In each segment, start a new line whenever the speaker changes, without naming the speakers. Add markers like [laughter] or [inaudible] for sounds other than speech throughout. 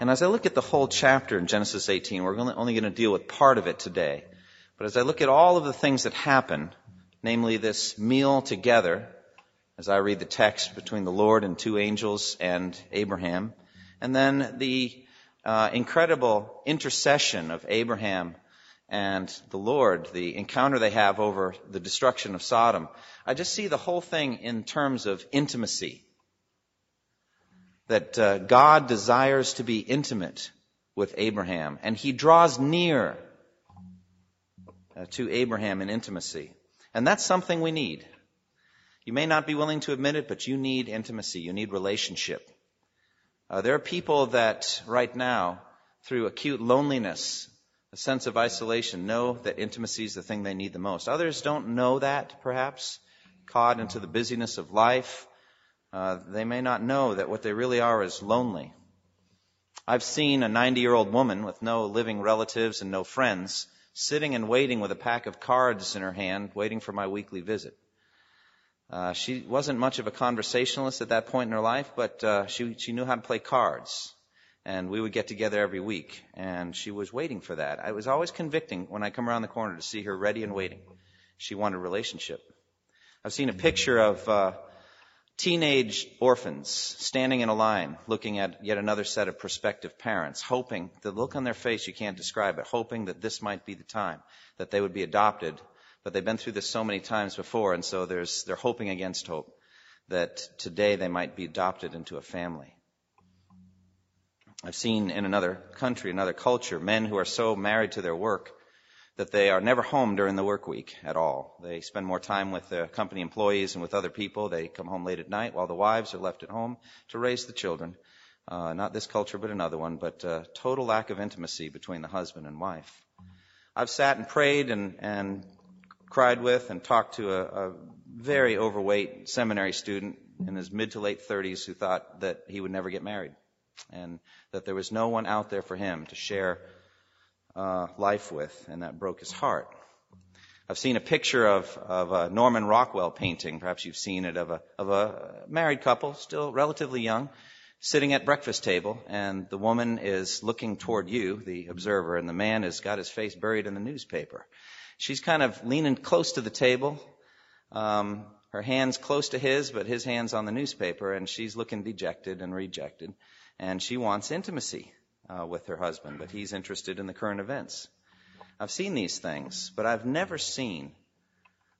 And as I look at the whole chapter in Genesis 18, we're only going to deal with part of it today. But as I look at all of the things that happen, namely this meal together, as I read the text between the Lord and two angels and Abraham, and then the uh, incredible intercession of Abraham and the Lord, the encounter they have over the destruction of Sodom, I just see the whole thing in terms of intimacy that uh, God desires to be intimate with Abraham, and he draws near uh, to Abraham in intimacy. And that's something we need. You may not be willing to admit it, but you need intimacy. You need relationship. Uh, there are people that right now, through acute loneliness, a sense of isolation, know that intimacy is the thing they need the most. Others don't know that, perhaps, caught into the busyness of life, uh, they may not know that what they really are is lonely. I've seen a 90 year old woman with no living relatives and no friends sitting and waiting with a pack of cards in her hand, waiting for my weekly visit. Uh, she wasn't much of a conversationalist at that point in her life, but uh, she she knew how to play cards, and we would get together every week, and she was waiting for that. I was always convicting when I come around the corner to see her ready and waiting. She wanted a relationship. I've seen a picture of uh, teenage orphans standing in a line looking at yet another set of prospective parents, hoping, the look on their face, you can't describe it, hoping that this might be the time, that they would be adopted. But they've been through this so many times before, and so there's, they're hoping against hope that today they might be adopted into a family. I've seen in another country, another culture, men who are so married to their work that they are never home during the work week at all. They spend more time with the company employees and with other people. They come home late at night while the wives are left at home to raise the children. Uh, not this culture, but another one, but uh, total lack of intimacy between the husband and wife. I've sat and prayed and, and cried with and talked to a, a very overweight seminary student in his mid to late 30s who thought that he would never get married and that there was no one out there for him to share uh, life with, and that broke his heart. I've seen a picture of, of a Norman Rockwell painting, perhaps you've seen it, of a, of a married couple, still relatively young, sitting at breakfast table, and the woman is looking toward you, the observer, and the man has got his face buried in the newspaper. She's kind of leaning close to the table, um, her hands close to his, but his hands on the newspaper, and she's looking dejected and rejected, and she wants intimacy uh, with her husband, but he's interested in the current events. I've seen these things, but I've never seen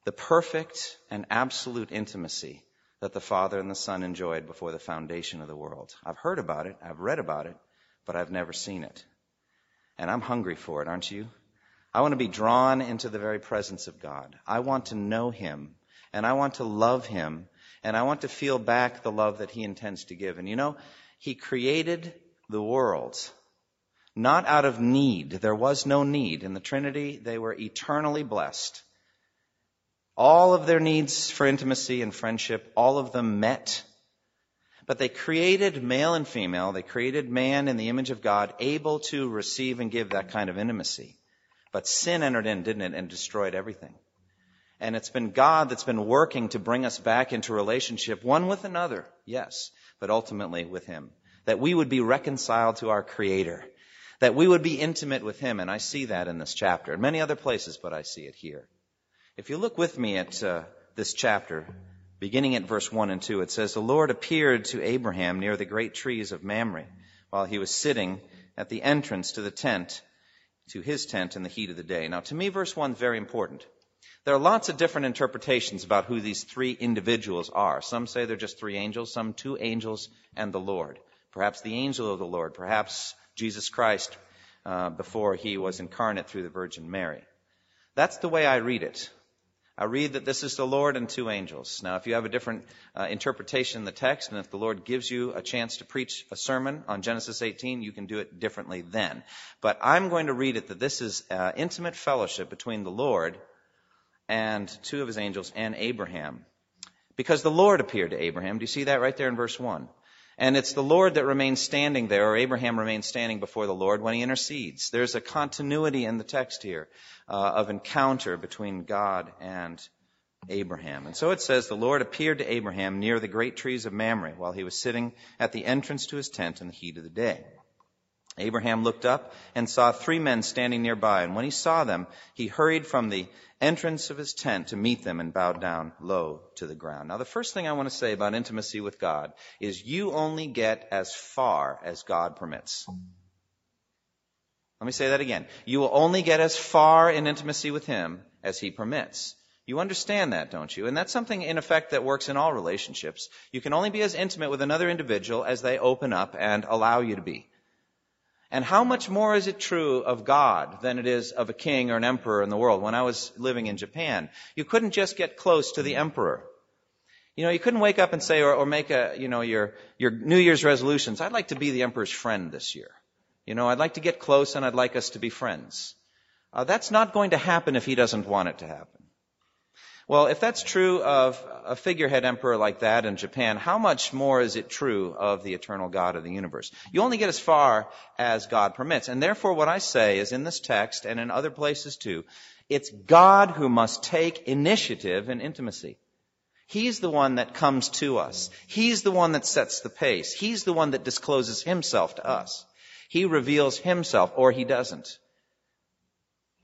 the perfect and absolute intimacy that the Father and the Son enjoyed before the foundation of the world. I've heard about it, I've read about it, but I've never seen it. And I'm hungry for it, aren't you? I want to be drawn into the very presence of God. I want to know Him, and I want to love Him, and I want to feel back the love that He intends to give. And you know, He created the world not out of need. There was no need. In the Trinity, they were eternally blessed. All of their needs for intimacy and friendship, all of them met. But they created male and female, they created man in the image of God, able to receive and give that kind of intimacy. But sin entered in, didn't it, and destroyed everything. And it's been God that's been working to bring us back into relationship, one with another, yes, but ultimately with Him. That we would be reconciled to our Creator that we would be intimate with him. And I see that in this chapter, and many other places, but I see it here. If you look with me at uh, this chapter, beginning at verse 1 and 2, it says, The Lord appeared to Abraham near the great trees of Mamre while he was sitting at the entrance to the tent, to his tent in the heat of the day. Now, to me, verse 1 is very important. There are lots of different interpretations about who these three individuals are. Some say they're just three angels, some two angels and the Lord. Perhaps the angel of the Lord, perhaps Jesus Christ uh, before he was incarnate through the Virgin Mary. That's the way I read it. I read that this is the Lord and two angels. Now, if you have a different uh, interpretation of the text, and if the Lord gives you a chance to preach a sermon on Genesis 18, you can do it differently then. But I'm going to read it that this is uh, intimate fellowship between the Lord and two of his angels and Abraham. Because the Lord appeared to Abraham. Do you see that right there in verse 1? And it's the Lord that remains standing there, or Abraham remains standing before the Lord when he intercedes. There's a continuity in the text here uh, of encounter between God and Abraham. And so it says, the Lord appeared to Abraham near the great trees of Mamre while he was sitting at the entrance to his tent in the heat of the day. Abraham looked up and saw three men standing nearby, and when he saw them, he hurried from the entrance of his tent to meet them and bowed down low to the ground. Now, the first thing I want to say about intimacy with God is you only get as far as God permits. Let me say that again. You will only get as far in intimacy with Him as He permits. You understand that, don't you? And that's something, in effect, that works in all relationships. You can only be as intimate with another individual as they open up and allow you to be. And how much more is it true of God than it is of a king or an emperor in the world? When I was living in Japan, you couldn't just get close to the emperor. You know, you couldn't wake up and say, or, or make a, you know, your, your New Year's resolutions. I'd like to be the emperor's friend this year. You know, I'd like to get close and I'd like us to be friends. Uh, that's not going to happen if he doesn't want it to happen. Well, if that's true of a figurehead emperor like that in Japan, how much more is it true of the eternal God of the universe? You only get as far as God permits. And therefore, what I say is in this text and in other places too, it's God who must take initiative in intimacy. He's the one that comes to us. He's the one that sets the pace. He's the one that discloses himself to us. He reveals himself, or he doesn't.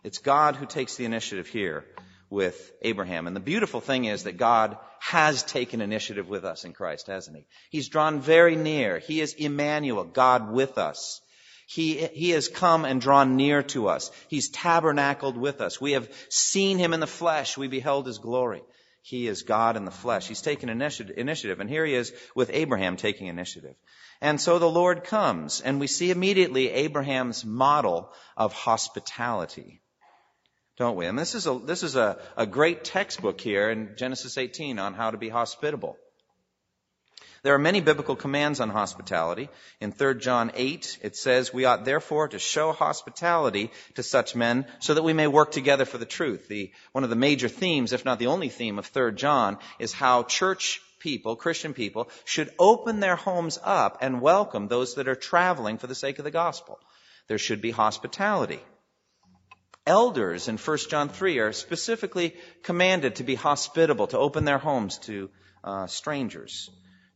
It's God who takes the initiative here with Abraham. And the beautiful thing is that God has taken initiative with us in Christ, hasn't he? He's drawn very near. He is Emmanuel, God with us. He, he has come and drawn near to us. He's tabernacled with us. We have seen him in the flesh. We beheld his glory. He is God in the flesh. He's taken initiative. And here he is with Abraham taking initiative. And so the Lord comes, and we see immediately Abraham's model of hospitality don't we? And this is a, this is a, a great textbook here in Genesis 18 on how to be hospitable. There are many biblical commands on hospitality. In 3 John 8, it says, We ought therefore to show hospitality to such men so that we may work together for the truth. The, one of the major themes, if not the only theme of 3 John, is how church people, Christian people, should open their homes up and welcome those that are traveling for the sake of the gospel. There should be hospitality. Elders in 1 John 3 are specifically commanded to be hospitable, to open their homes to uh, strangers.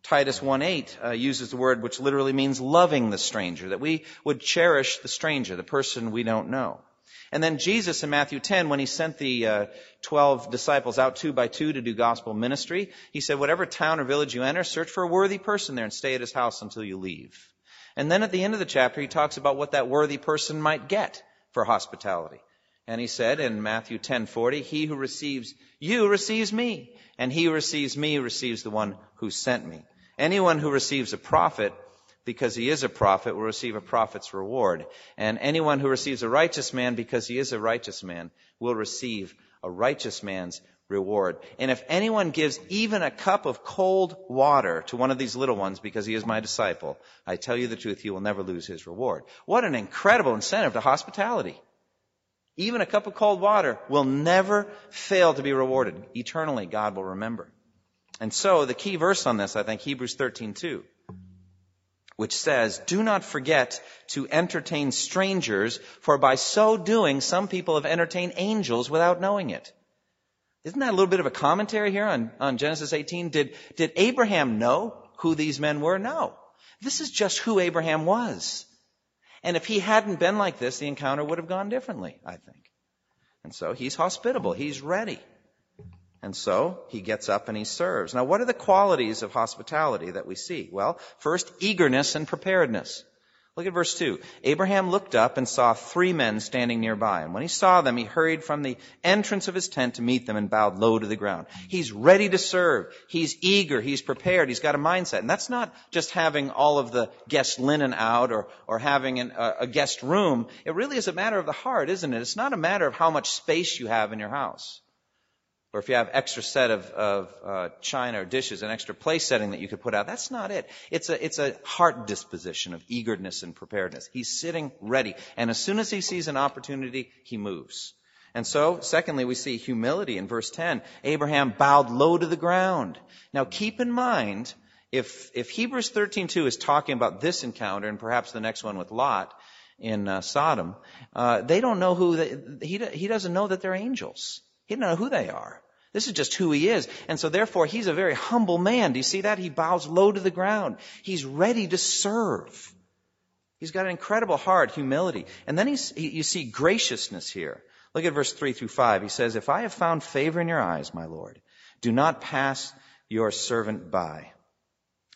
Titus 1:8 uh, uses the word which literally means loving the stranger, that we would cherish the stranger, the person we don't know. And then Jesus in Matthew 10, when he sent the uh, 12 disciples out two by two to do gospel ministry, he said, whatever town or village you enter, search for a worthy person there and stay at his house until you leave. And then at the end of the chapter, he talks about what that worthy person might get for hospitality. And he said in Matthew 10:40, "He who receives you receives me, and he who receives me receives the one who sent me. Anyone who receives a prophet because he is a prophet will receive a prophet's reward, and anyone who receives a righteous man because he is a righteous man will receive a righteous man's reward. And if anyone gives even a cup of cold water to one of these little ones because he is my disciple, I tell you the truth, he will never lose his reward. What an incredible incentive to hospitality. Even a cup of cold water will never fail to be rewarded. Eternally, God will remember. And so, the key verse on this, I think, Hebrews 13, 2, which says, Do not forget to entertain strangers, for by so doing, some people have entertained angels without knowing it. Isn't that a little bit of a commentary here on, on Genesis 18? Did, did Abraham know who these men were? No. This is just who Abraham was. And if he hadn't been like this, the encounter would have gone differently, I think. And so he's hospitable. He's ready. And so he gets up and he serves. Now, what are the qualities of hospitality that we see? Well, first, eagerness and preparedness. Look at verse 2. Abraham looked up and saw three men standing nearby. And when he saw them, he hurried from the entrance of his tent to meet them and bowed low to the ground. He's ready to serve. He's eager. He's prepared. He's got a mindset. And that's not just having all of the guest linen out or, or having an, a, a guest room. It really is a matter of the heart, isn't it? It's not a matter of how much space you have in your house. Or if you have extra set of, of uh, china or dishes, an extra place setting that you could put out, that's not it. It's a, it's a heart disposition of eagerness and preparedness. He's sitting ready. And as soon as he sees an opportunity, he moves. And so, secondly, we see humility in verse 10. Abraham bowed low to the ground. Now keep in mind, if, if Hebrews 13.2 is talking about this encounter and perhaps the next one with Lot in uh, Sodom, uh, they don't know who, they, he, he doesn't know that they're angels. He doesn't know who they are. This is just who he is. And so therefore, he's a very humble man. Do you see that? He bows low to the ground. He's ready to serve. He's got an incredible heart, humility. And then he's, he, you see graciousness here. Look at verse 3 through 5. He says, If I have found favor in your eyes, my Lord, do not pass your servant by.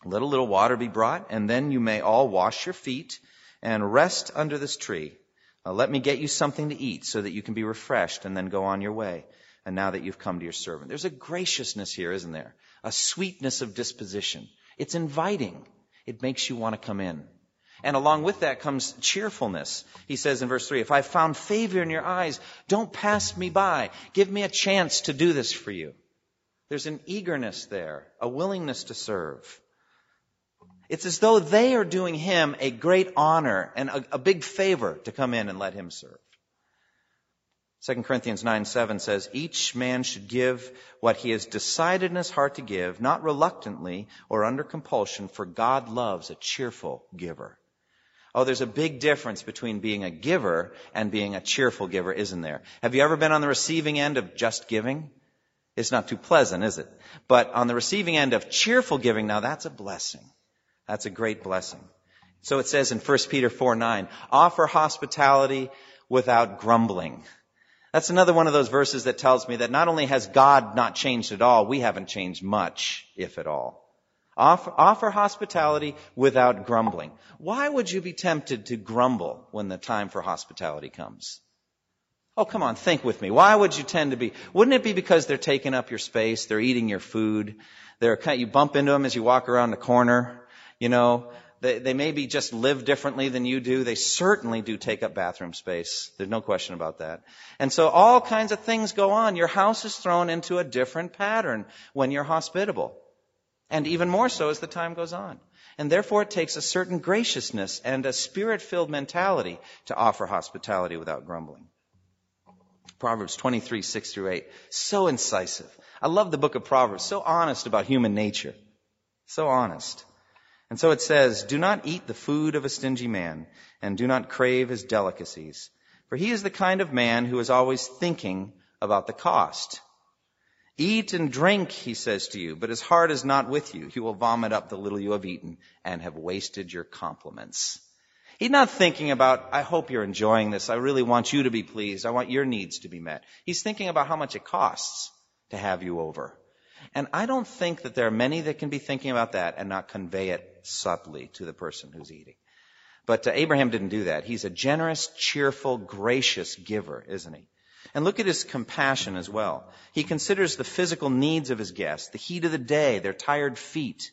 Let a little water be brought, and then you may all wash your feet and rest under this tree. Uh, let me get you something to eat so that you can be refreshed and then go on your way. And now that you've come to your servant. There's a graciousness here, isn't there? A sweetness of disposition. It's inviting. It makes you want to come in. And along with that comes cheerfulness. He says in verse 3, if I found favor in your eyes, don't pass me by. Give me a chance to do this for you. There's an eagerness there, a willingness to serve. It's as though they are doing him a great honor and a, a big favor to come in and let him serve. 2 Corinthians 9 7 says, Each man should give what he has decided in his heart to give, not reluctantly or under compulsion, for God loves a cheerful giver. Oh, there's a big difference between being a giver and being a cheerful giver, isn't there? Have you ever been on the receiving end of just giving? It's not too pleasant, is it? But on the receiving end of cheerful giving, now that's a blessing. That's a great blessing. So it says in 1 Peter 4 9, offer hospitality without grumbling. That's another one of those verses that tells me that not only has God not changed at all, we haven't changed much, if at all. Offer, offer, hospitality without grumbling. Why would you be tempted to grumble when the time for hospitality comes? Oh, come on, think with me. Why would you tend to be? Wouldn't it be because they're taking up your space, they're eating your food, they're you bump into them as you walk around the corner, you know, they, they maybe just live differently than you do. They certainly do take up bathroom space. There's no question about that. And so all kinds of things go on. Your house is thrown into a different pattern when you're hospitable. And even more so as the time goes on. And therefore it takes a certain graciousness and a spirit-filled mentality to offer hospitality without grumbling. Proverbs 23, 6 through 8. So incisive. I love the book of Proverbs. So honest about human nature. So honest. And so it says, Do not eat the food of a stingy man, and do not crave his delicacies. For he is the kind of man who is always thinking about the cost. Eat and drink, he says to you, but his heart is not with you. He will vomit up the little you have eaten and have wasted your compliments. He's not thinking about, I hope you're enjoying this. I really want you to be pleased. I want your needs to be met. He's thinking about how much it costs to have you over. And I don't think that there are many that can be thinking about that and not convey it subtly to the person who's eating. But uh, Abraham didn't do that. He's a generous, cheerful, gracious giver, isn't he? And look at his compassion as well. He considers the physical needs of his guests, the heat of the day, their tired feet,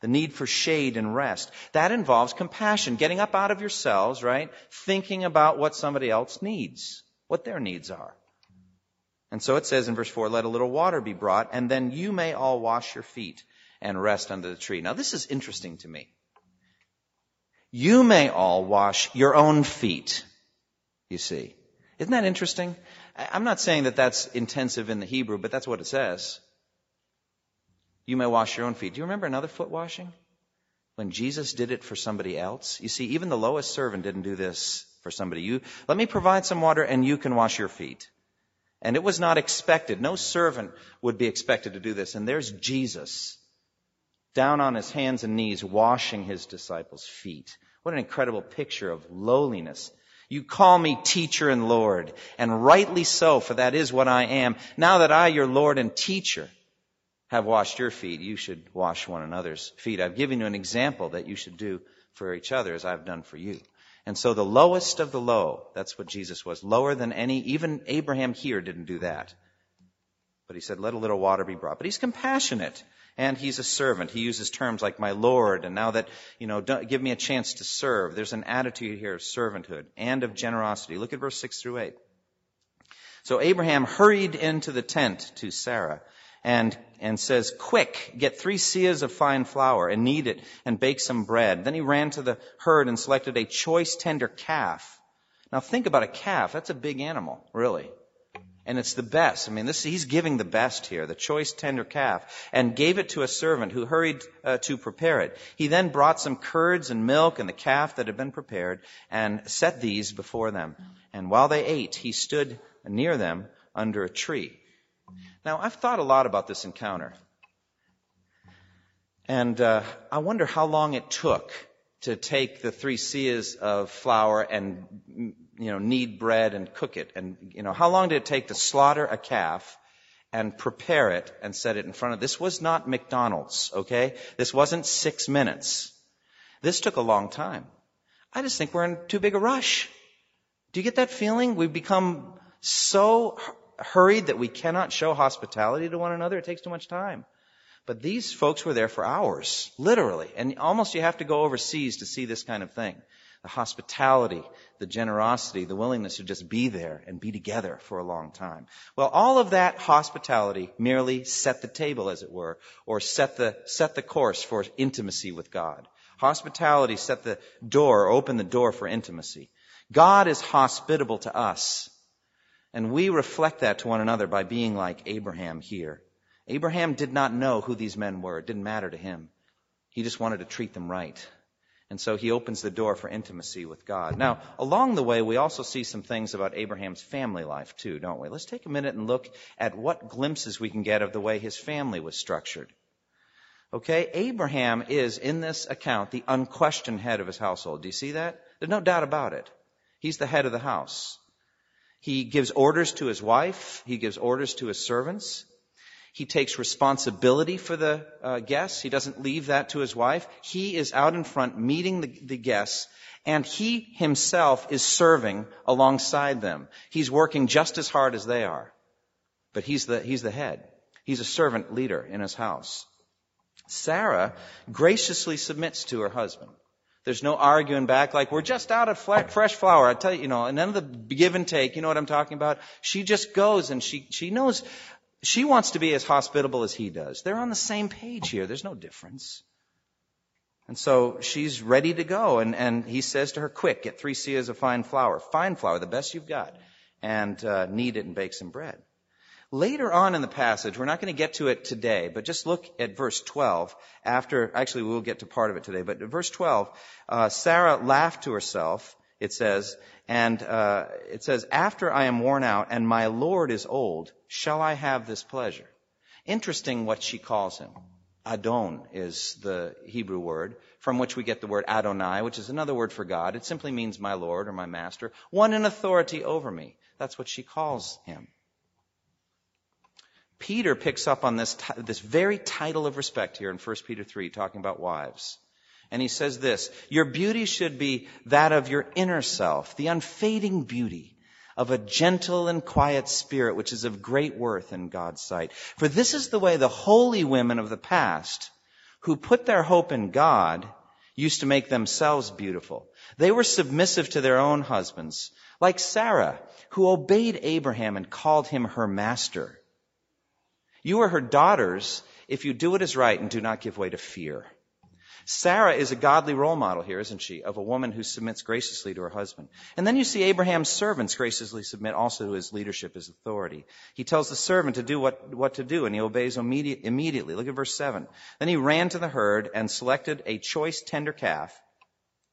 the need for shade and rest. That involves compassion, getting up out of yourselves, right? Thinking about what somebody else needs, what their needs are. And so it says in verse 4, let a little water be brought, and then you may all wash your feet and rest under the tree. Now this is interesting to me. You may all wash your own feet, you see. Isn't that interesting? I'm not saying that that's intensive in the Hebrew, but that's what it says. You may wash your own feet. Do you remember another foot washing? When Jesus did it for somebody else? You see, even the lowest servant didn't do this for somebody. You, let me provide some water and you can wash your feet. And it was not expected. No servant would be expected to do this. And there's Jesus down on his hands and knees washing his disciples' feet. What an incredible picture of lowliness you call me teacher and Lord, and rightly so, for that is what I am. Now that I, your Lord and teacher, have washed your feet, you should wash one another's feet. I've given you an example that you should do for each other as I've done for you. And so the lowest of the low, that's what Jesus was. Lower than any, even Abraham here didn't do that. But he said, let a little water be brought. But he's compassionate and he's a servant. He uses terms like my Lord, and now that, you know, give me a chance to serve. There's an attitude here of servanthood and of generosity. Look at verse 6 through 8. So Abraham hurried into the tent to Sarah and, and says, quick, get three seahs of fine flour and knead it and bake some bread. Then he ran to the herd and selected a choice tender calf. Now think about a calf. That's a big animal, really. And it's the best. I mean, this, he's giving the best here, the choice tender calf, and gave it to a servant who hurried uh, to prepare it. He then brought some curds and milk and the calf that had been prepared and set these before them. And while they ate, he stood near them under a tree. Now, I've thought a lot about this encounter. And uh, I wonder how long it took to take the three seahs of flour and you know knead bread and cook it. And you know how long did it take to slaughter a calf and prepare it and set it in front of this was not McDonald's okay? This wasn't 6 minutes. This took a long time. I just think we're in too big a rush. Do you get that feeling? We've become so hurried that we cannot show hospitality to one another. It takes too much time but these folks were there for hours, literally. And almost you have to go overseas to see this kind of thing. The hospitality, the generosity, the willingness to just be there and be together for a long time. Well, all of that hospitality merely set the table, as it were, or set the, set the course for intimacy with God. Hospitality set the door, open the door for intimacy. God is hospitable to us. And we reflect that to one another by being like Abraham here. Abraham did not know who these men were. It didn't matter to him. He just wanted to treat them right. And so he opens the door for intimacy with God. Now, along the way, we also see some things about Abraham's family life too, don't we? Let's take a minute and look at what glimpses we can get of the way his family was structured. Okay, Abraham is, in this account, the unquestioned head of his household. Do you see that? There's no doubt about it. He's the head of the house. He gives orders to his wife. He gives orders to his servants. He takes responsibility for the uh, guests. He doesn't leave that to his wife. He is out in front meeting the, the guests and he himself is serving alongside them. He's working just as hard as they are. But he's the, he's the head. He's a servant leader in his house. Sarah graciously submits to her husband. There's no arguing back like, we're just out of fresh flour. I tell you, you know, and none of the give and take, you know what I'm talking about? She just goes and she, she knows she wants to be as hospitable as he does. They're on the same page here. There's no difference. And so she's ready to go. And, and he says to her, quick, get three seahs of fine flour. Fine flour, the best you've got. And uh, knead it and bake some bread. Later on in the passage, we're not going to get to it today, but just look at verse 12. After, actually, we'll get to part of it today, but verse 12, uh, Sarah laughed to herself, it says, and uh, it says, After I am worn out and my Lord is old, shall I have this pleasure? Interesting what she calls him. Adon is the Hebrew word from which we get the word Adonai, which is another word for God. It simply means my Lord or my master, one in authority over me. That's what she calls him. Peter picks up on this, this very title of respect here in 1 Peter 3, talking about wives. And he says this, your beauty should be that of your inner self, the unfading beauty of a gentle and quiet spirit, which is of great worth in God's sight. For this is the way the holy women of the past, who put their hope in God, used to make themselves beautiful. They were submissive to their own husbands, like Sarah, who obeyed Abraham and called him her master. You are her daughters if you do what is right and do not give way to fear. Sarah is a godly role model here, isn't she, of a woman who submits graciously to her husband. And then you see Abraham's servants graciously submit also to his leadership, his authority. He tells the servant to do what, what to do, and he obeys immediate, immediately. Look at verse 7. Then he ran to the herd and selected a choice tender calf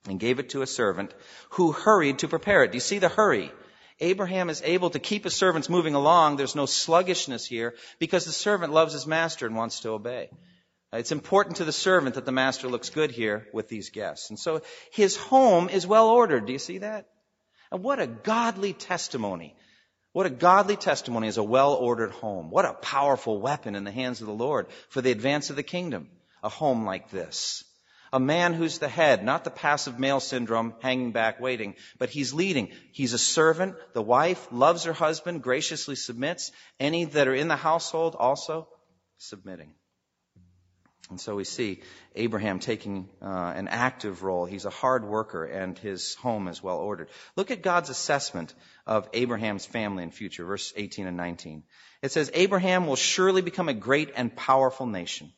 and gave it to a servant who hurried to prepare it. Do you see the hurry? Abraham is able to keep his servants moving along. There's no sluggishness here because the servant loves his master and wants to obey. Uh, it's important to the servant that the master looks good here with these guests. And so his home is well ordered. Do you see that? And what a godly testimony. What a godly testimony is a well ordered home. What a powerful weapon in the hands of the Lord for the advance of the kingdom. A home like this. A man who's the head, not the passive male syndrome, hanging back, waiting, but he's leading. He's a servant. The wife loves her husband, graciously submits. Any that are in the household also submitting. And so we see Abraham taking uh, an active role. He's a hard worker, and his home is well ordered. Look at God's assessment of Abraham's family and future, verse 18 and 19. It says, Abraham will surely become a great and powerful nation,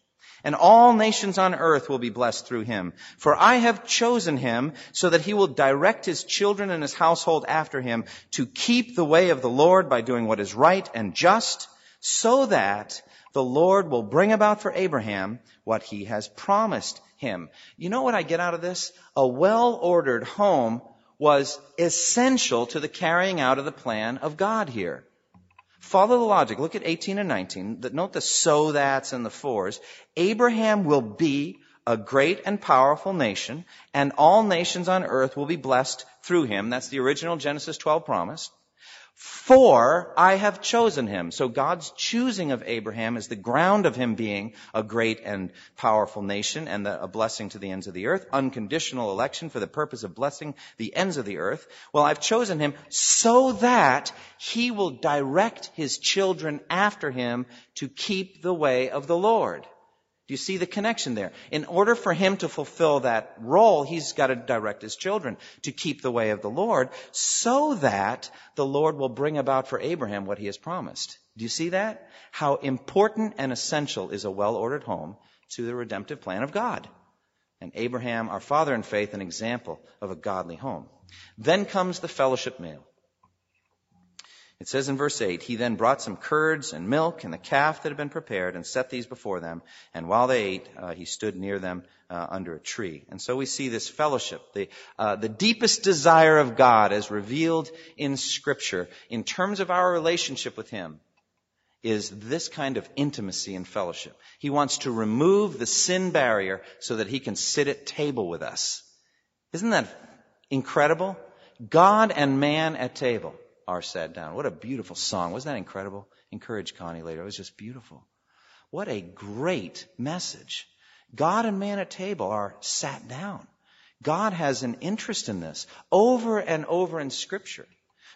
and all nations on earth will be blessed through him. For I have chosen him so that he will direct his children and his household after him to keep the way of the Lord by doing what is right and just, so that the Lord will bring about for Abraham what he has promised him. You know what I get out of this? A well-ordered home was essential to the carrying out of the plan of God here. Follow the logic. Look at 18 and 19. Note the so that's and the fors. Abraham will be a great and powerful nation, and all nations on earth will be blessed through him. That's the original Genesis 12 promise. For I have chosen him. So God's choosing of Abraham is the ground of him being a great and powerful nation and the, a blessing to the ends of the earth. Unconditional election for the purpose of blessing the ends of the earth. Well, I've chosen him so that he will direct his children after him to keep the way of the Lord. Do you see the connection there? In order for him to fulfill that role, he's got to direct his children to keep the way of the Lord so that the Lord will bring about for Abraham what he has promised. Do you see that? How important and essential is a well-ordered home to the redemptive plan of God. And Abraham, our father in faith, an example of a godly home. Then comes the fellowship meal. It says in verse 8, He then brought some curds and milk and the calf that had been prepared and set these before them. And while they ate, uh, he stood near them uh, under a tree. And so we see this fellowship, the, uh, the deepest desire of God as revealed in Scripture in terms of our relationship with Him is this kind of intimacy and fellowship. He wants to remove the sin barrier so that He can sit at table with us. Isn't that incredible? God and man at table are sat down. What a beautiful song. Wasn't that incredible? Encourage Connie later. It was just beautiful. What a great message. God and man at table are sat down. God has an interest in this over and over in scripture.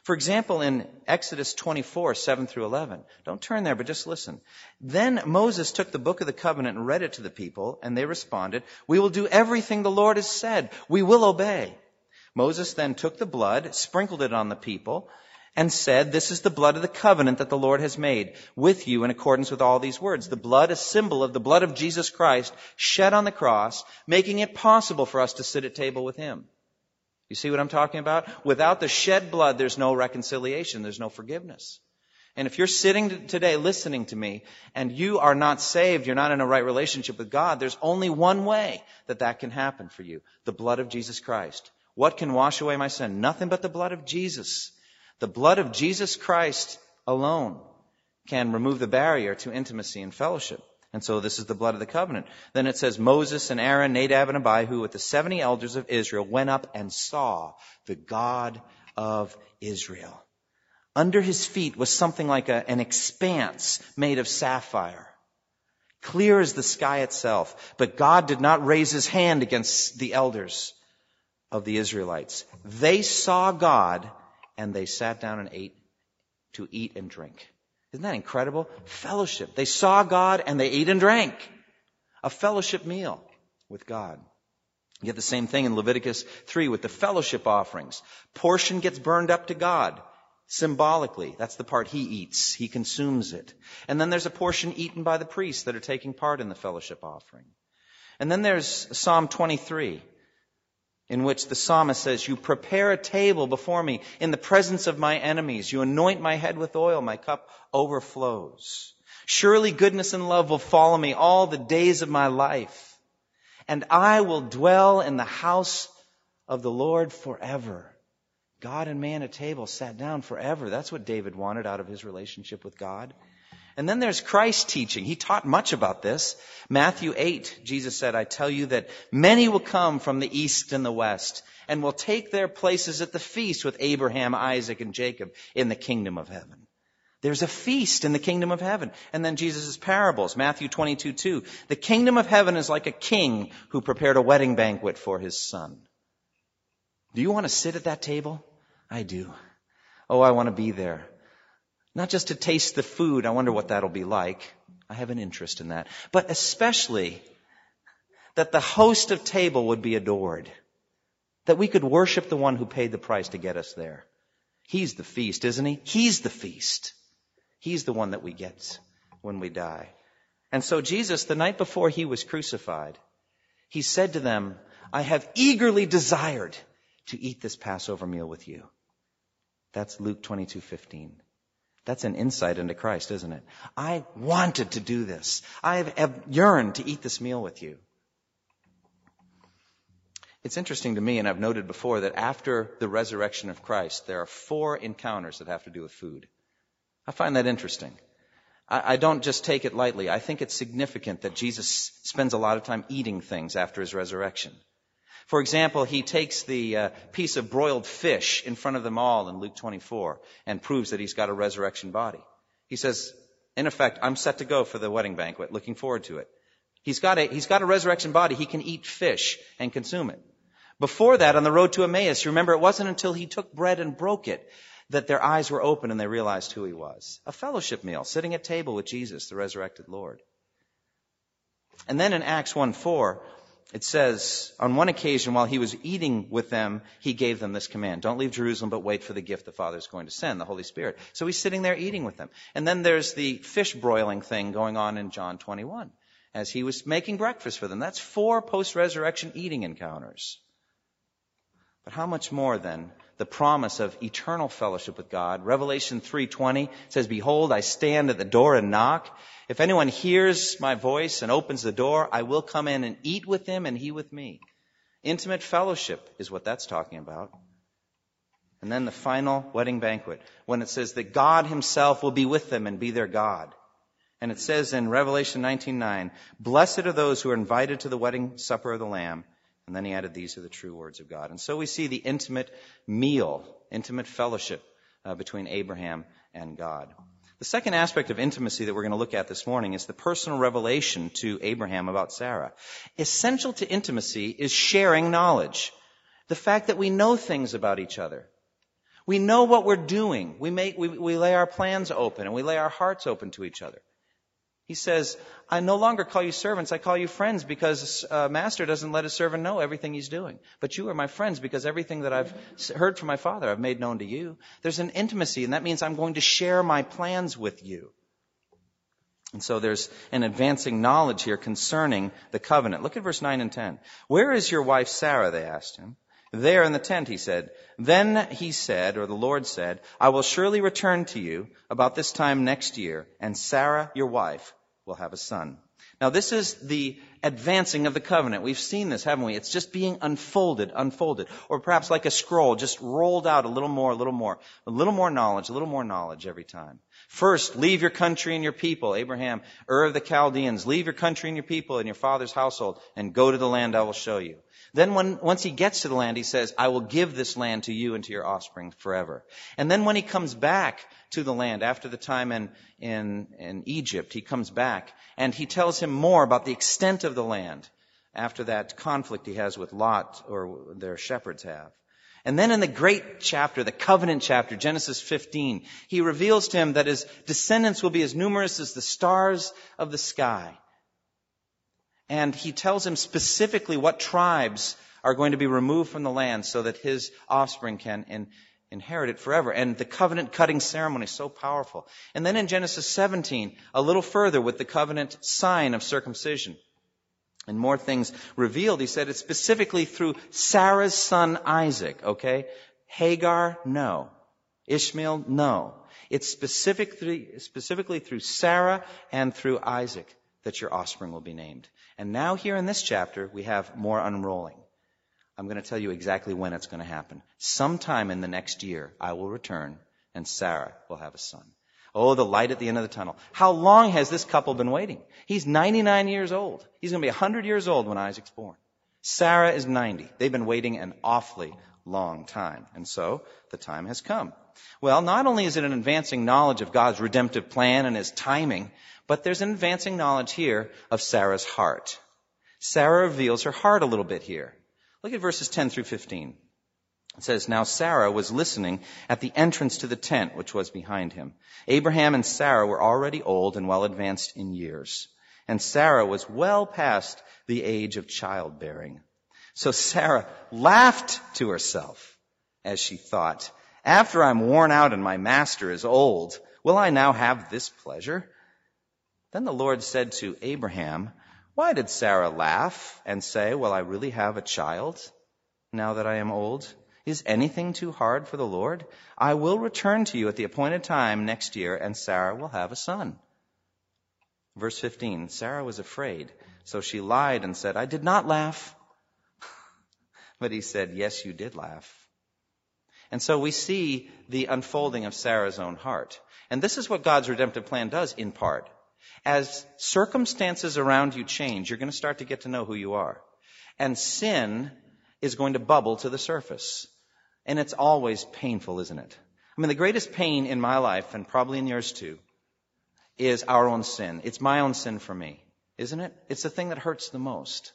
For example, in Exodus 24, 7 through 11. Don't turn there, but just listen. Then Moses took the book of the covenant and read it to the people, and they responded, We will do everything the Lord has said. We will obey. Moses then took the blood, sprinkled it on the people, and said, This is the blood of the covenant that the Lord has made with you in accordance with all these words. The blood, a symbol of the blood of Jesus Christ shed on the cross, making it possible for us to sit at table with Him. You see what I'm talking about? Without the shed blood, there's no reconciliation, there's no forgiveness. And if you're sitting today listening to me and you are not saved, you're not in a right relationship with God, there's only one way that that can happen for you. The blood of Jesus Christ. What can wash away my sin? Nothing but the blood of Jesus. The blood of Jesus Christ alone can remove the barrier to intimacy and fellowship. And so this is the blood of the covenant. Then it says Moses and Aaron, Nadab and Abihu with the 70 elders of Israel went up and saw the God of Israel. Under his feet was something like a, an expanse made of sapphire. Clear as the sky itself. But God did not raise his hand against the elders of the Israelites. They saw God and they sat down and ate to eat and drink. Isn't that incredible? Fellowship. They saw God and they ate and drank. A fellowship meal with God. You get the same thing in Leviticus 3 with the fellowship offerings. Portion gets burned up to God symbolically. That's the part he eats. He consumes it. And then there's a portion eaten by the priests that are taking part in the fellowship offering. And then there's Psalm 23 in which the psalmist says, You prepare a table before me in the presence of my enemies. You anoint my head with oil. My cup overflows. Surely goodness and love will follow me all the days of my life. And I will dwell in the house of the Lord forever. God and man at table sat down forever. That's what David wanted out of his relationship with God. And then there's Christ's teaching. He taught much about this. Matthew 8, Jesus said, I tell you that many will come from the east and the west and will take their places at the feast with Abraham, Isaac, and Jacob in the kingdom of heaven. There's a feast in the kingdom of heaven. And then Jesus' parables, Matthew 22, 2. The kingdom of heaven is like a king who prepared a wedding banquet for his son. Do you want to sit at that table? I do. Oh, I want to be there. Not just to taste the food, I wonder what that'll be like. I have an interest in that. But especially that the host of table would be adored, that we could worship the one who paid the price to get us there. He's the feast, isn't he? He's the feast. He's the one that we get when we die. And so Jesus, the night before he was crucified, he said to them, I have eagerly desired to eat this Passover meal with you. That's Luke 22:15. That's an insight into Christ, isn't it? I wanted to do this. I have yearned to eat this meal with you. It's interesting to me, and I've noted before, that after the resurrection of Christ, there are four encounters that have to do with food. I find that interesting. I, don't just take it lightly. I think it's significant that Jesus spends a lot of time eating things after his resurrection. For example, he takes the uh, piece of broiled fish in front of them all in Luke 24 and proves that he's got a resurrection body. He says, in effect, I'm set to go for the wedding banquet, looking forward to it. He's got a, he's got a resurrection body. He can eat fish and consume it. Before that, on the road to Emmaus, remember, it wasn't until he took bread and broke it that their eyes were open and they realized who he was. A fellowship meal, sitting at table with Jesus, the resurrected Lord. And then in Acts 1 4, it says, on one occasion while he was eating with them, he gave them this command. Don't leave Jerusalem, but wait for the gift the Father is going to send, the Holy Spirit. So he's sitting there eating with them. And then there's the fish broiling thing going on in John 21 as he was making breakfast for them. That's four post-resurrection eating encounters. But how much more then the promise of eternal fellowship with God. Revelation 3:20 says, "Behold, I stand at the door and knock. If anyone hears my voice and opens the door, I will come in and eat with him and he with me." Intimate fellowship is what that's talking about. And then the final wedding banquet, when it says that God himself will be with them and be their God. And it says in Revelation 19:9, "Blessed are those who are invited to the wedding supper of the Lamb." And then he added, These are the true words of God. And so we see the intimate meal, intimate fellowship uh, between Abraham and God. The second aspect of intimacy that we're going to look at this morning is the personal revelation to Abraham about Sarah. Essential to intimacy is sharing knowledge. The fact that we know things about each other. We know what we're doing. We make, we, we lay our plans open and we lay our hearts open to each other. He says, I no longer call you servants, I call you friends because a master doesn't let his servant know everything he's doing. But you are my friends because everything that I've heard from my father I've made known to you. There's an intimacy, and that means I'm going to share my plans with you. And so there's an advancing knowledge here concerning the covenant. Look at verse 9 and 10. Where is your wife Sarah? They asked him. There in the tent, he said. Then he said, or the Lord said, I will surely return to you about this time next year, and Sarah, your wife, will have a son. Now this is the advancing of the covenant. We've seen this, haven't we? It's just being unfolded, unfolded. Or perhaps like a scroll, just rolled out a little more, a little more. A little more knowledge, a little more knowledge every time. First, leave your country and your people. Abraham, Ur of the Chaldeans, leave your country and your people and your father's household and go to the land I will show you. Then when, once he gets to the land, he says, I will give this land to you and to your offspring forever. And then when he comes back to the land after the time in, in, in Egypt, he comes back and he tells him more about the extent of the land after that conflict he has with Lot or their shepherds have. And then in the great chapter, the covenant chapter, Genesis 15, he reveals to him that his descendants will be as numerous as the stars of the sky. And he tells him specifically what tribes are going to be removed from the land so that his offspring can in, inherit it forever. And the covenant cutting ceremony is so powerful. And then in Genesis 17, a little further with the covenant sign of circumcision. And more things revealed. He said it's specifically through Sarah's son Isaac, okay? Hagar, no. Ishmael, no. It's specifically, specifically through Sarah and through Isaac that your offspring will be named. And now here in this chapter, we have more unrolling. I'm going to tell you exactly when it's going to happen. Sometime in the next year, I will return and Sarah will have a son. Oh, the light at the end of the tunnel. How long has this couple been waiting? He's 99 years old. He's going to be 100 years old when Isaac's born. Sarah is 90. They've been waiting an awfully long time. And so the time has come. Well, not only is it an advancing knowledge of God's redemptive plan and his timing, but there's an advancing knowledge here of Sarah's heart. Sarah reveals her heart a little bit here. Look at verses 10 through 15. It says, Now Sarah was listening at the entrance to the tent which was behind him. Abraham and Sarah were already old and well advanced in years. and Sarah was well past the age of childbearing. So Sarah laughed to herself as she thought, after I'm worn out and my master is old, will I now have this pleasure? Then the Lord said to Abraham, why did Sarah laugh and say, will I really have a child now that I am old? Is anything too hard for the Lord? I will return to you at the appointed time next year and Sarah will have a son. Verse 15, Sarah was afraid, so she lied and said, I did not laugh. [laughs] but he said, yes, you did laugh. And so we see the unfolding of Sarah's own heart. And this is what God's redemptive plan does in part. As circumstances around you change, you're going to start to get to know who you are. And sin is going to bubble to the surface. And it's always painful, isn't it? I mean, the greatest pain in my life, and probably in yours too, is our own sin. It's my own sin for me, isn't it? It's the thing that hurts the most.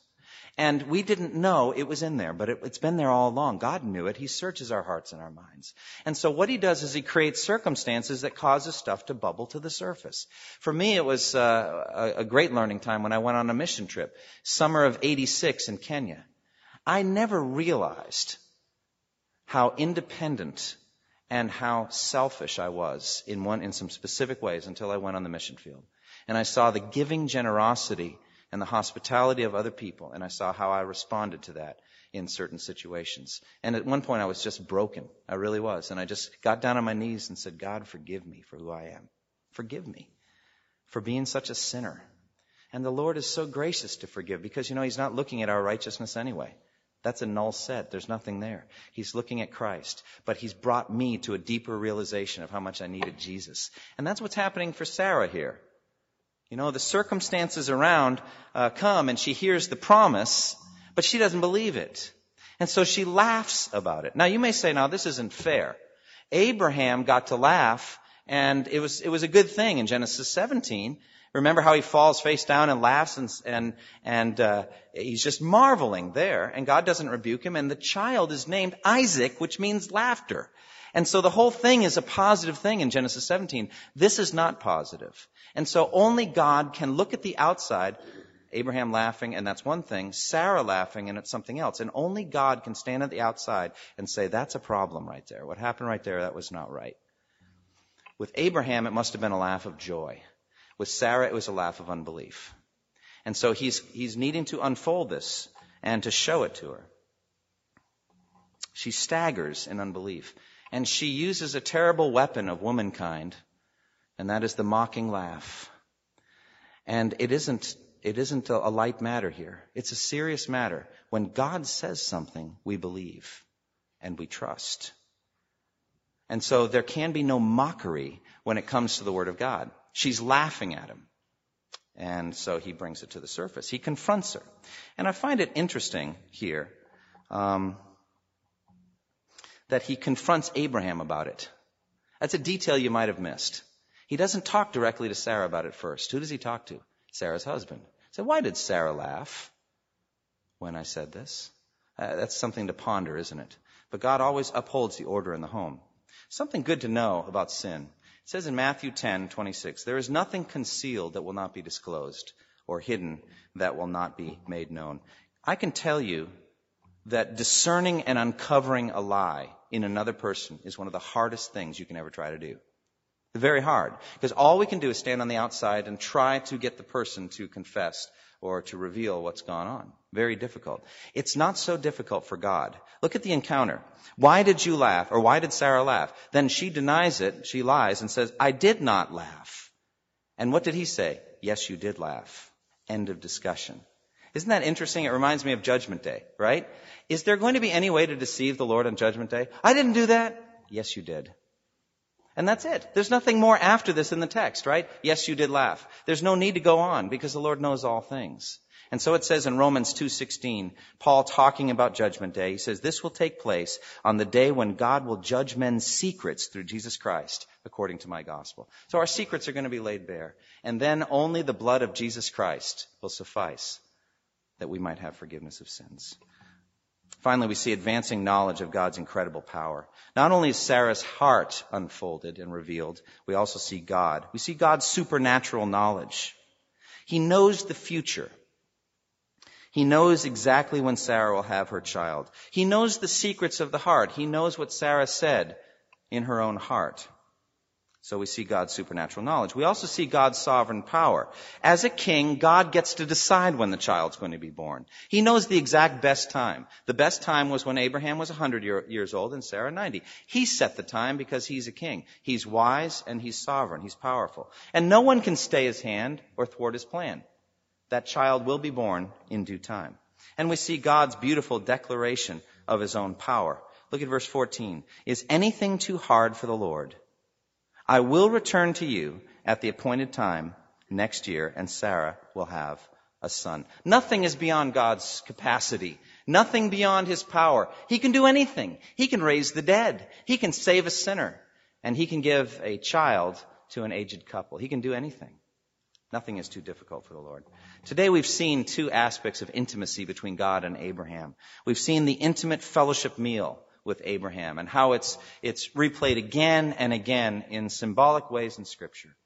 And we didn't know it was in there, but it, has been there all along. God knew it. He searches our hearts and our minds. And so what he does is he creates circumstances that causes stuff to bubble to the surface. For me, it was uh, a, a great learning time when I went on a mission trip, summer of 86 in Kenya. I never realized how independent and how selfish I was in one, in some specific ways until I went on the mission field. And I saw the giving generosity and the hospitality of other people, and I saw how I responded to that in certain situations. And at one point I was just broken. I really was. And I just got down on my knees and said, God, forgive me for who I am. Forgive me for being such a sinner. And the Lord is so gracious to forgive because, you know, He's not looking at our righteousness anyway. That's a null set. There's nothing there. He's looking at Christ. But he's brought me to a deeper realization of how much I needed Jesus. And that's what's happening for Sarah here. You know, the circumstances around uh, come and she hears the promise, but she doesn't believe it. And so she laughs about it. Now you may say, now this isn't fair. Abraham got to laugh and it was, it was a good thing in Genesis 17 Remember how he falls face down and laughs and, and, and uh, he's just marveling there and God doesn't rebuke him and the child is named Isaac, which means laughter. And so the whole thing is a positive thing in Genesis 17. This is not positive. And so only God can look at the outside, Abraham laughing, and that's one thing, Sarah laughing, and it's something else. And only God can stand at the outside and say, that's a problem right there. What happened right there, that was not right. With Abraham, it must have been a laugh of joy. With Sarah, it was a laugh of unbelief. And so he's, he's needing to unfold this and to show it to her. She staggers in unbelief. And she uses a terrible weapon of womankind, and that is the mocking laugh. And it isn't, it isn't a, light matter here. It's a serious matter. When God says something, we believe and we trust. And so there can be no mockery when it comes to the Word of God. She's laughing at him. And so he brings it to the surface. He confronts her. And I find it interesting here um, that he confronts Abraham about it. That's a detail you might have missed. He doesn't talk directly to Sarah about it first. Who does he talk to? Sarah's husband. So why did Sarah laugh when I said this? Uh, that's something to ponder, isn't it? But God always upholds the order in the home. Something good to know about sin it says in Matthew 10, 26, there is nothing concealed that will not be disclosed or hidden that will not be made known. I can tell you that discerning and uncovering a lie in another person is one of the hardest things you can ever try to do. Very hard. Because all we can do is stand on the outside and try to get the person to confess or to reveal what's gone on. Very difficult. It's not so difficult for God. Look at the encounter. Why did you laugh? Or why did Sarah laugh? Then she denies it. She lies and says, I did not laugh. And what did he say? Yes, you did laugh. End of discussion. Isn't that interesting? It reminds me of Judgment Day, right? Is there going to be any way to deceive the Lord on Judgment Day? I didn't do that. Yes, you did. And that's it. There's nothing more after this in the text, right? Yes, you did laugh. There's no need to go on because the Lord knows all things. And so it says in Romans 2:16, Paul talking about judgment day, he says this will take place on the day when God will judge men's secrets through Jesus Christ according to my gospel. So our secrets are going to be laid bare, and then only the blood of Jesus Christ will suffice that we might have forgiveness of sins. Finally, we see advancing knowledge of God's incredible power. Not only is Sarah's heart unfolded and revealed, we also see God. We see God's supernatural knowledge. He knows the future. He knows exactly when Sarah will have her child. He knows the secrets of the heart. He knows what Sarah said in her own heart. So we see God's supernatural knowledge. We also see God's sovereign power. As a king, God gets to decide when the child's going to be born. He knows the exact best time. The best time was when Abraham was 100 year, years old and Sarah 90. He set the time because he's a king. He's wise and he's sovereign. He's powerful. And no one can stay his hand or thwart his plan. That child will be born in due time. And we see God's beautiful declaration of his own power. Look at verse 14. Is anything too hard for the Lord? I will return to you at the appointed time next year, and Sarah will have a son. Nothing is beyond God's capacity. Nothing beyond His power. He can do anything. He can raise the dead. He can save a sinner. And He can give a child to an aged couple. He can do anything. Nothing is too difficult for the Lord. Today we've seen two aspects of intimacy between God and Abraham. We've seen the intimate fellowship meal with Abraham and how it's, it's replayed again and again in symbolic ways in Scripture.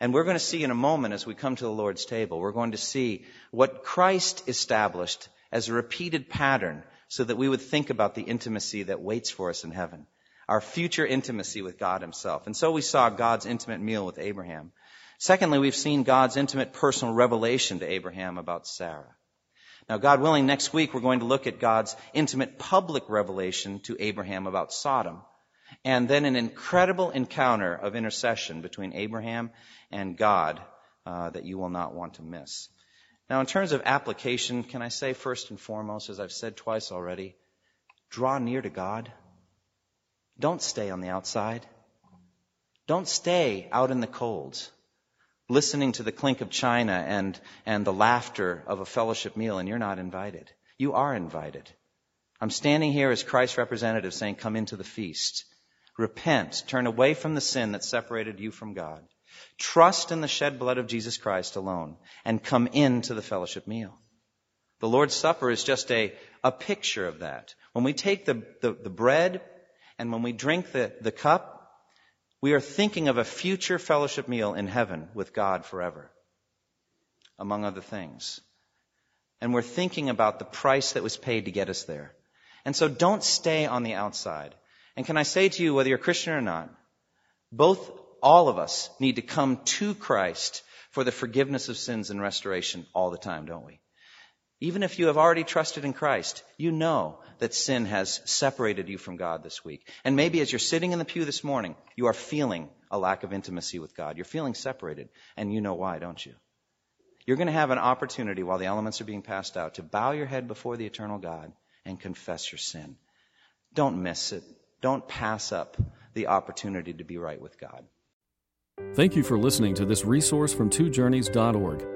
And we're going to see in a moment as we come to the Lord's table, we're going to see what Christ established as a repeated pattern so that we would think about the intimacy that waits for us in heaven. Our future intimacy with God Himself. And so we saw God's intimate meal with Abraham. Secondly, we've seen God's intimate personal revelation to Abraham about Sarah. Now, God willing, next week we're going to look at God's intimate public revelation to Abraham about Sodom. And then an incredible encounter of intercession between Abraham and God uh, that you will not want to miss. Now, in terms of application, can I say first and foremost, as I've said twice already, draw near to God. Don't stay on the outside. Don't stay out in the cold listening to the clink of china and, and the laughter of a fellowship meal, and you're not invited. You are invited. I'm standing here as Christ's representative saying, Come into the feast. Repent. Turn away from the sin that separated you from God. Trust in the shed blood of Jesus Christ alone and come into the fellowship meal. The Lord's Supper is just a, a picture of that. When we take the, the, the bread and when we drink the, the cup, we are thinking of a future fellowship meal in heaven with God forever, among other things. And we're thinking about the price that was paid to get us there. And so don't stay on the outside. And can I say to you, whether you're Christian or not, both, all of us need to come to Christ for the forgiveness of sins and restoration all the time, don't we? Even if you have already trusted in Christ, you know that sin has separated you from God this week. And maybe as you're sitting in the pew this morning, you are feeling a lack of intimacy with God. You're feeling separated, and you know why, don't you? You're going to have an opportunity while the elements are being passed out to bow your head before the eternal God and confess your sin. Don't miss it. Don't pass up the opportunity to be right with God.
Thank you for listening to this resource from twojourneys.org.